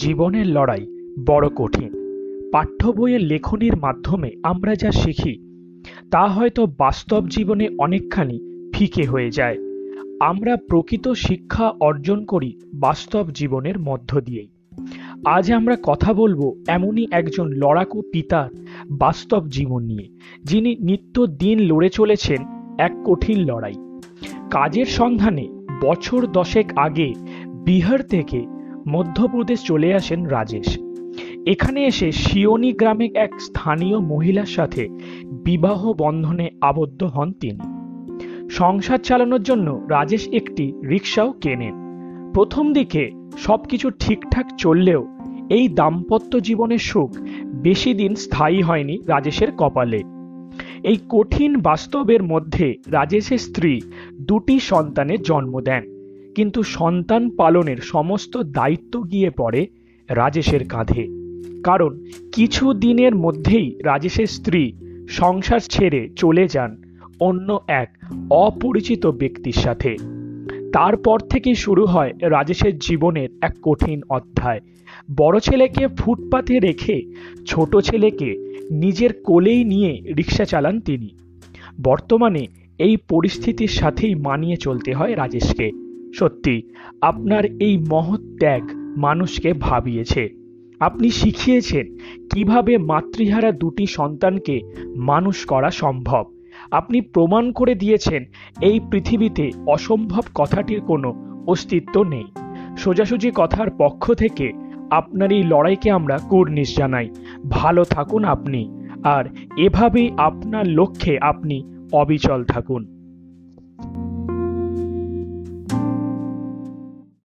জীবনের লড়াই বড় কঠিন। পাঠ্য বইয়ের লেখনীর মাধ্যমে আমরা যা শিখি, তা হয়তো বাস্তব জীবনে অনেকখানি ফিকে হয়ে যায়। আমরা প্রকৃত শিক্ষা অর্জন করি বাস্তব জীবনের মধ্য দিয়েই। আজ আমরা কথা বলব এমনই একজন লড়াকু পিতার বাস্তব জীবন নিয়ে, যিনি নিত্য দিন লড়ে চলেছেন এক কঠিন লড়াই। কাজের সন্ধানে বছর দশেক আগে বিহার থেকে মধ্যপ্রদেশ চলে আসেন রাজেশ। এখানে এসে শিওনি গ্রামে এক স্থানীয় মহিলার সাথে বিবাহ বন্ধনে আবদ্ধ হন তিনি। সংসার চালানোর জন্য রাজেশ একটি রিক্সাও কেনেন। প্রথম দিকে সবকিছু ঠিকঠাক চললেও এই দাম্পত্য জীবনের সুখ বেশি দিন স্থায়ী হয়নি রাজেশের কপালে। এই কঠিন বাস্তবের মধ্যে রাজেশের স্ত্রী দুটি সন্তানের জন্ম দেন। কিন্তু সন্তান পালনের সমস্ত দায়িত্ব গিয়ে পড়ে রাজেশের কাঁধে। কারণ কিছু দিনের মধ্যেই রাজেশের স্ত্রী সংসার ছেড়ে চলে যান অন্য এক অপরিচিত ব্যক্তির সাথে। তারপর থেকেই শুরু হয় রাজেশের জীবনের এক কঠিন অধ্যায়। বড় ছেলেকে ফুটপাতে রেখে ছোট ছেলেকে নিজের কোলেই নিয়ে রিক্সা চালান তিনি। বর্তমানে এই পরিস্থিতির সাথেই মানিয়ে চলতে হয় রাজেশকে। সত্যি, আপনার এই মহৎ ত্যাগ মানুষকে ভাবিয়েছে। আপনি শিখিয়েছেন কীভাবে মাতৃহারা দুটি সন্তানকে মানুষ করা সম্ভব। আপনি প্রমাণ করে দিয়েছেন এই পৃথিবীতে অসম্ভব কথাটির কোনো অস্তিত্ব নেই। সোজাসুজি কথার পক্ষ থেকে আপনার এই লড়াইকে আমরা কুর্নিশ জানাই। ভালো থাকুন আপনি, আর এভাবেই আপনার লক্ষ্যে আপনি অবিচল থাকুন।